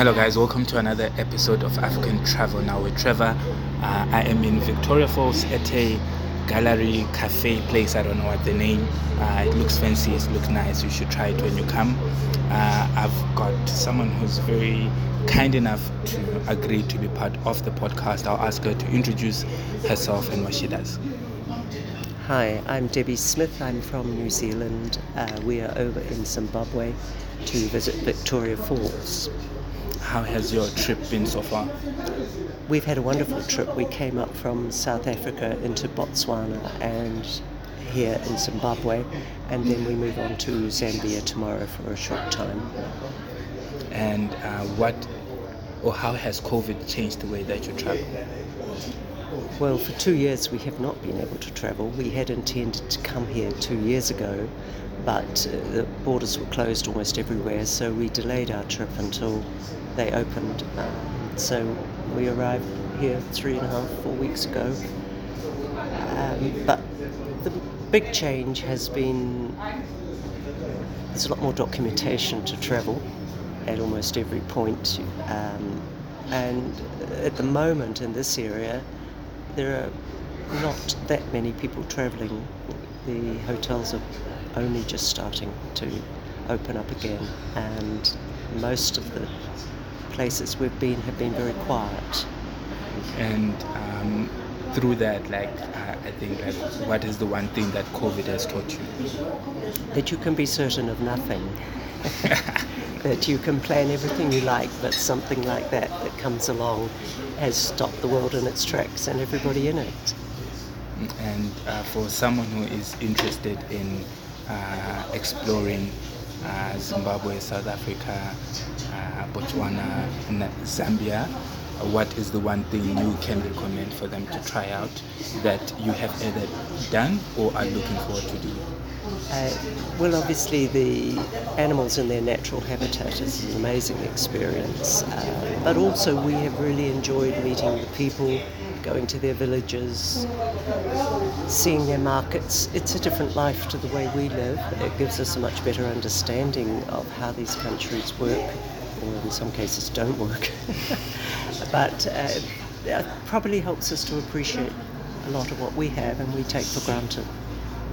Hello, guys. Welcome to another episode of African Travel Now with Trevor. Uh, I am in Victoria Falls at a gallery cafe place. I don't know what the name. Uh, it looks fancy. It looks nice. You should try it when you come. Uh, I've got someone who's very kind enough to agree to be part of the podcast. I'll ask her to introduce herself and what she does. Hi, I'm Debbie Smith. I'm from New Zealand. Uh, we are over in Zimbabwe to visit Victoria Falls. How has your trip been so far? We've had a wonderful trip. We came up from South Africa into Botswana and here in Zimbabwe, and then we move on to Zambia tomorrow for a short time. And uh, what or how has COVID changed the way that you travel? Well, for two years we have not been able to travel. We had intended to come here two years ago, but uh, the borders were closed almost everywhere, so we delayed our trip until they opened. Um, so we arrived here three and a half, four weeks ago. Um, but the big change has been there's a lot more documentation to travel at almost every point. Um, and at the moment in this area, there are not that many people travelling. The hotels are only just starting to open up again, and most of the places we've been have been very quiet. And um, through that, like uh, I think, like, what is the one thing that COVID has taught you? That you can be certain of nothing. that you can plan everything you like, but something like that that comes along has stopped the world in its tracks and everybody in it. And uh, for someone who is interested in uh, exploring uh, Zimbabwe, South Africa, uh, Botswana, and Zambia, what is the one thing you can recommend for them to try out that you have either done or are looking forward to do? Uh, well, obviously, the animals in their natural habitat is an amazing experience, uh, but also we have really enjoyed meeting the people, going to their villages, seeing their markets. It's a different life to the way we live. It gives us a much better understanding of how these countries work, or in some cases don't work. but uh, it probably helps us to appreciate a lot of what we have and we take for granted.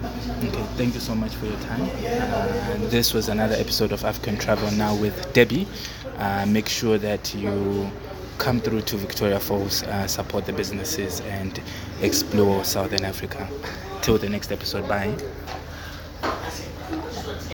Okay, thank you so much for your time. Uh, this was another episode of African Travel Now with Debbie. Uh, make sure that you come through to Victoria Falls, uh, support the businesses, and explore Southern Africa. Till the next episode, bye.